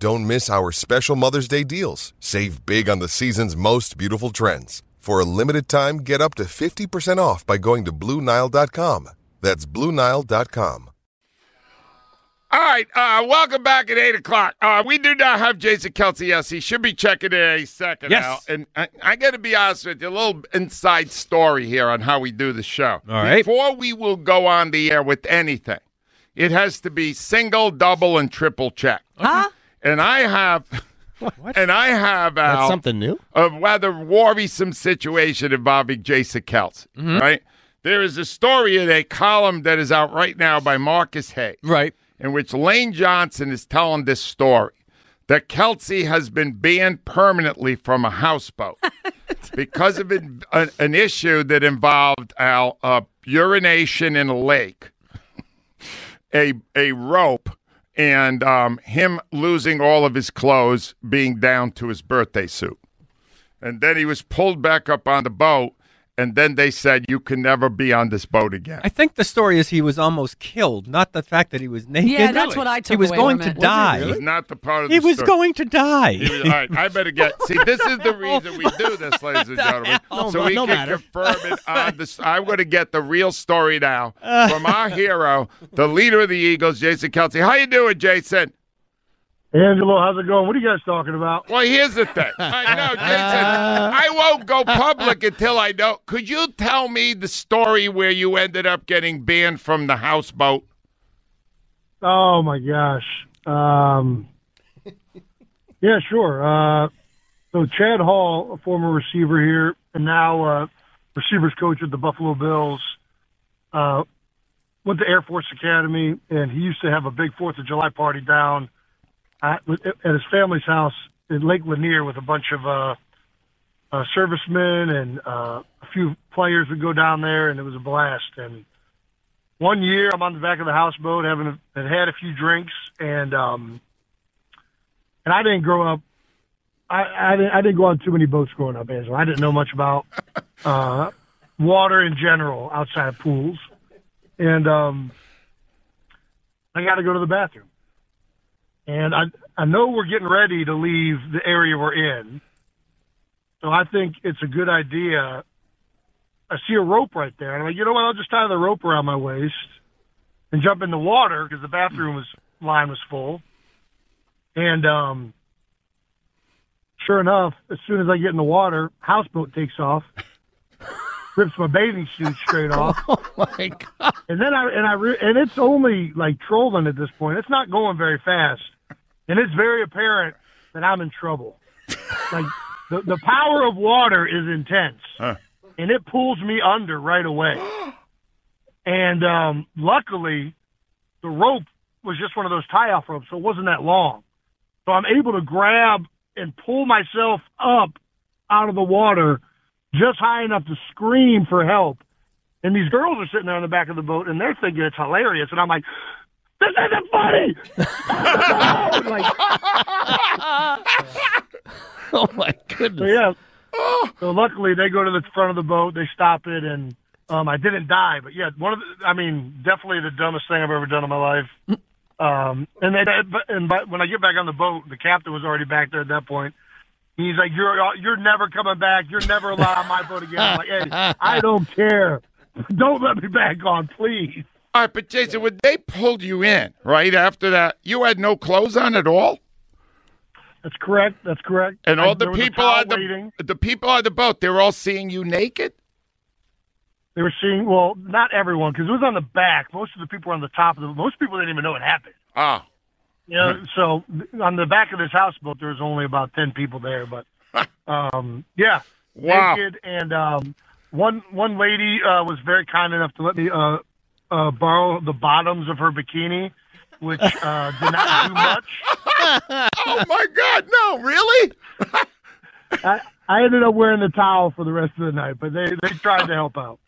Don't miss our special Mother's Day deals. Save big on the season's most beautiful trends. For a limited time, get up to 50% off by going to Blue Nile.com. That's Blue Nile.com. All right, uh, welcome back at 8 o'clock. Uh, we do not have Jason Kelce. Yes, he should be checking in a second Yes. now. And I, I got to be honest with you, a little inside story here on how we do the show. All right. Before we will go on the air with anything, it has to be single, double, and triple check. Huh? And I have, and I have Al, That's something new. a rather worrisome situation involving Jason Kelce. Mm-hmm. Right? There is a story in a column that is out right now by Marcus Hay Right. in which Lane Johnson is telling this story that Kelce has been banned permanently from a houseboat because of an, an, an issue that involved Al uh, urination in a lake, a a rope, and um, him losing all of his clothes, being down to his birthday suit, and then he was pulled back up on the boat. And then they said, You can never be on this boat again. I think the story is he was almost killed, not the fact that he was naked. Yeah, that's what I took He was away going to it. Was he die. It not the part of He the was story. going to die. He was- all right, I better get. See, this is the oh reason we do this, ladies and gentlemen, hell? Oh so we No can matter. confirm it on this. I'm going to get the real story now from our hero, the leader of the Eagles, Jason Kelce. How you doing, Jason? Angelo, how's it going? What are you guys talking about? Well, here's the thing. I know, Jason. I won't go public until I know. Could you tell me the story where you ended up getting banned from the houseboat? Oh my gosh. Um, yeah, sure. Uh, so Chad Hall, a former receiver here, and now uh, receivers coach at the Buffalo Bills, uh, went to Air Force Academy, and he used to have a big Fourth of July party down at, at his family's house in Lake Lanier with a bunch of uh, uh, servicemen and uh, a few players would go down there, and it was a blast. And one year I'm on the back of the houseboat having a, had had a few drinks and um and I didn't grow up I, I didn't I didn't go on too many boats growing up, Angelo. I didn't know much about uh water in general outside of pools. And um I gotta go to the bathroom. And I I know we're getting ready to leave the area we're in. So I think it's a good idea I see a rope right there. And I'm like, you know what? I'll just tie the rope around my waist and jump in the water because the bathroom was line was full. And um, sure enough, as soon as I get in the water, houseboat takes off, rips my bathing suit straight off, oh my god! and then I and I re- and it's only like trolling at this point. It's not going very fast, and it's very apparent that I'm in trouble. Like the the power of water is intense and it pulls me under right away. And um, luckily, the rope was just one of those tie off ropes, so it wasn't that long. So I'm able to grab and pull myself up out of the water just high enough to scream for help. And these girls are sitting there on the back of the boat and they're thinking it's hilarious. And I'm like, this isn't funny. like, Oh my So goodness! yeah. So luckily they go to the front of the boat, they stop it, and um, I didn't die. But yeah, one of the, I mean, definitely the dumbest thing I've ever done in my life. Um, and then and but when I get back on the boat, the captain was already back there at that point. He's like, "You're you're never coming back. You're never allowed on my boat again." I'm like, "Hey, I don't care. Don't let me back on, please." All right, but Jason, when they pulled you in right after that, you had no clothes on at all, That's correct. That's correct. and I- all the was a people on the waiting. the people on the boat, they were all seeing you naked. they were seeing well, not everyone because it was on the back. Most of the people were on the top of the. Most people didn't even know it happened. Oh, You know, so on the back of this houseboat, there was only about ten people there, but um, yeah, Wow. naked, and um, one one lady uh, was very kind enough to let me uh, uh, borrow the bottoms of her bikini, which uh, did not do much. oh my God! No, really? I, I ended up wearing the towel for the rest of the night, but they they tried to help out.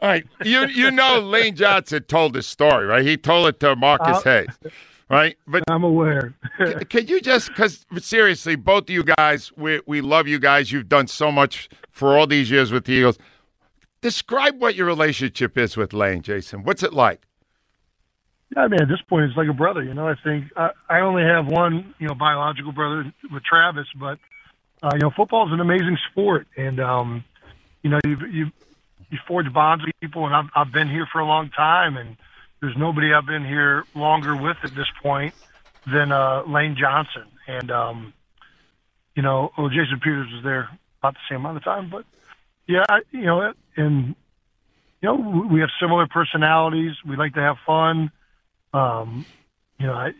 All right, you you know Lane Johnson told this story, right? He told it to Marcus Uh, Hayes, right? But I'm aware. Can you just, because seriously, both of you guys, we, we love you guys. You've done so much for all these years with the Eagles. Describe what your relationship is with Lane, Jason. What's it like? Yeah, I mean, at this point, it's like a brother. You know, I think I, I only have one, you know, biological brother with Travis, but uh, you know, football is an amazing sport, and um, you know, you you you forge bonds with people, and I've I've been here for a long time, and there's nobody I've been here longer with at this point than uh, Lane Johnson, and um, you know, oh, Jason Peters was there about the same amount of time, but yeah, you know, and you know, we have similar personalities. We like to have fun. Um, you know, I,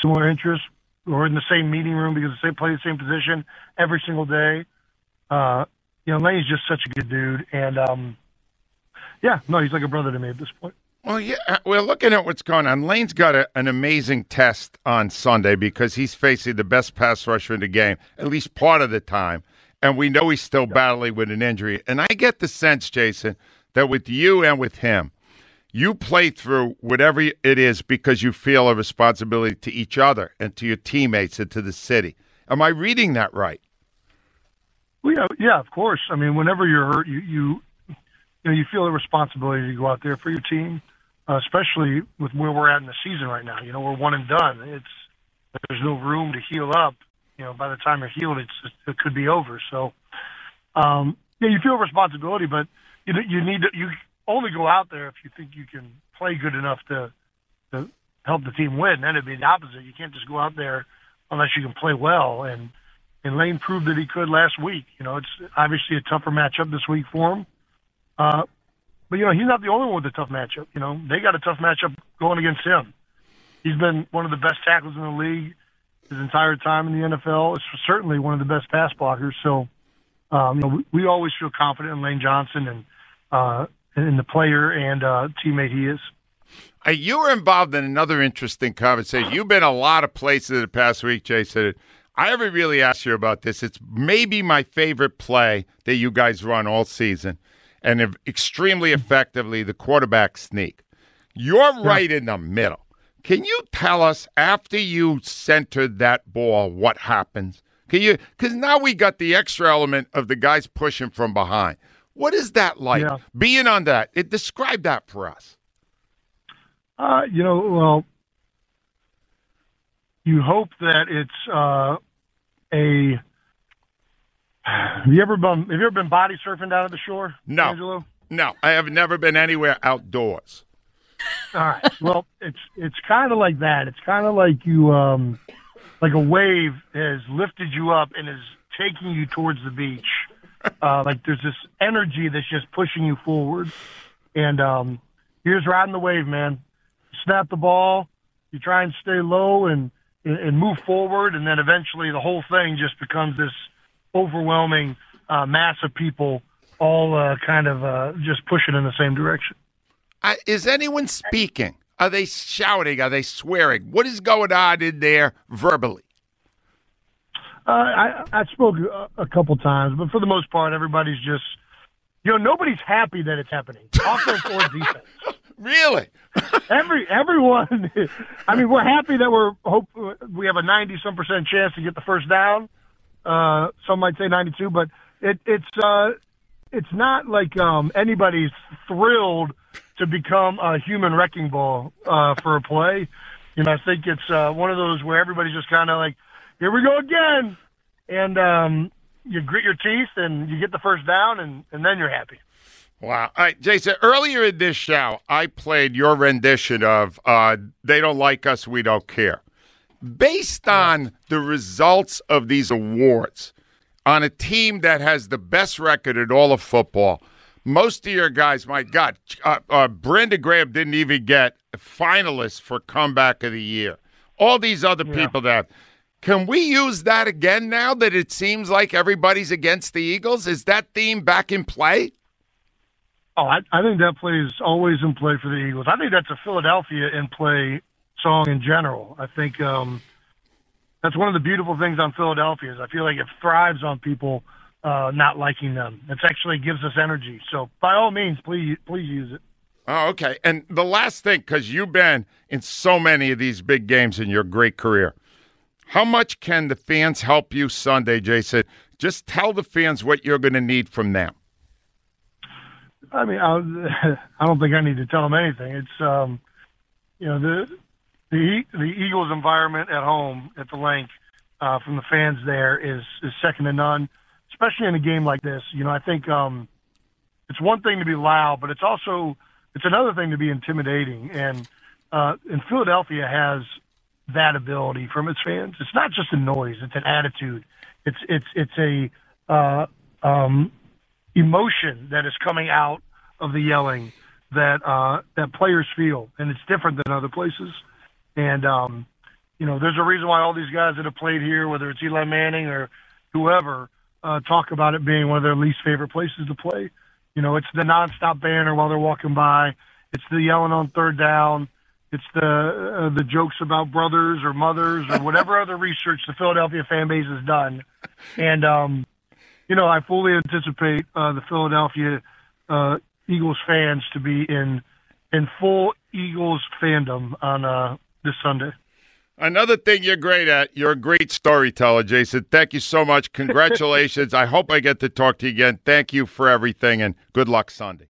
similar interests. We're in the same meeting room because they play the same position every single day. Uh, you know, Lane's just such a good dude, and um, yeah, no, he's like a brother to me at this point. Well, yeah, uh, we're looking at what's going on. Lane's got a, an amazing test on Sunday because he's facing the best pass rusher in the game, at least part of the time. And we know he's still battling with an injury. And I get the sense, Jason, that with you and with him, you play through whatever it is because you feel a responsibility to each other and to your teammates and to the city. Am I reading that right? Well, yeah, yeah, of course. I mean, whenever you're hurt, you you you know you feel a responsibility to go out there for your team, uh, especially with where we're at in the season right now. You know, we're one and done. It's there's no room to heal up. You know, by the time you're healed, it's it could be over. So, um, yeah, you feel responsibility, but you you need to you only go out there if you think you can play good enough to to help the team win. Then it'd be the opposite. You can't just go out there unless you can play well. And and Lane proved that he could last week. You know, it's obviously a tougher matchup this week for him. Uh, but you know, he's not the only one with a tough matchup. You know, they got a tough matchup going against him. He's been one of the best tackles in the league his entire time in the NFL. It's certainly one of the best pass blockers. So, um, you know, we, we always feel confident in Lane Johnson and uh, in the player and uh, teammate he is. Uh, you were involved in another interesting conversation. You've been a lot of places in the past week, Jay. Jason. I haven't really asked you about this. It's maybe my favorite play that you guys run all season, and extremely effectively the quarterback sneak. You're right in the middle. Can you tell us after you centered that ball what happens? Can you? Because now we got the extra element of the guys pushing from behind. What is that like? Yeah. Being on that, it describe that for us. Uh, you know, well, you hope that it's uh, a. Have you ever been? Have you ever been body surfing down at the shore, No. Angelo? No, I have never been anywhere outdoors. All right. Well, it's it's kind of like that. It's kind of like you, um, like a wave has lifted you up and is taking you towards the beach. Uh, like there's this energy that's just pushing you forward, and um, just riding the wave, man. Snap the ball. You try and stay low and and move forward, and then eventually the whole thing just becomes this overwhelming uh, mass of people all uh, kind of uh, just pushing in the same direction. Uh, is anyone speaking? Are they shouting? Are they swearing? What is going on in there verbally? Uh, I I spoke a, a couple times, but for the most part, everybody's just, you know, nobody's happy that it's happening. Offense or defense. Really? Every everyone. I mean, we're happy that we're hope we have a ninety some percent chance to get the first down. Uh, some might say ninety two, but it, it's uh, it's not like um, anybody's thrilled to become a human wrecking ball uh, for a play. You know, I think it's uh, one of those where everybody's just kind of like, here we go again, and um, you grit your teeth and you get the first down, and, and then you're happy. Wow. All right, Jason, earlier in this show, I played your rendition of uh, They Don't Like Us, We Don't Care. Based on the results of these awards, on a team that has the best record in all of football, most of your guys, my God, uh, uh, Brandon Graham didn't even get finalists for comeback of the year. All these other Yeah. people that. Can we use that again now that it seems like everybody's against the Eagles? Is that theme back in play? Oh, I, I think that play is always in play for the Eagles. I think that's a Philadelphia in play song in general. I think um, that's one of the beautiful things on Philadelphia is I feel like it thrives on people uh, not liking them. It actually gives us energy. So by all means, please please use it. Oh, okay. And the last thing, because you've been in so many of these big games in your great career, how much can the fans help you Sunday, Jason? Just tell the fans what you're going to need from them. I mean, I, I don't think I need to tell them anything. It's um, you know the the the Eagles' environment at home at the Linc uh, from the fans there is is second to none, especially in a game like this. You know, I think um, it's one thing to be loud, but it's also it's another thing to be intimidating. And uh, and Philadelphia has that ability from its fans. It's not just a noise; it's an attitude. It's it's it's a uh, um, emotion that is coming out of the yelling that uh, that players feel, and it's different than other places. And um, you know, there's a reason why all these guys that have played here, whether it's Eli Manning or whoever, uh, talk about it being one of their least favorite places to play. You know, it's the nonstop banner while they're walking by. It's the yelling on third down. It's the uh, the jokes about brothers or mothers or whatever other research the Philadelphia fan base has done. And um, you know, I fully anticipate uh, the Philadelphia uh, Eagles fans to be in in full Eagles fandom on uh, this Sunday. Another thing you're great at, you're a great storyteller, Jason. Thank you so much. Congratulations. I hope I get to talk to you again. Thank you for everything and good luck Sunday.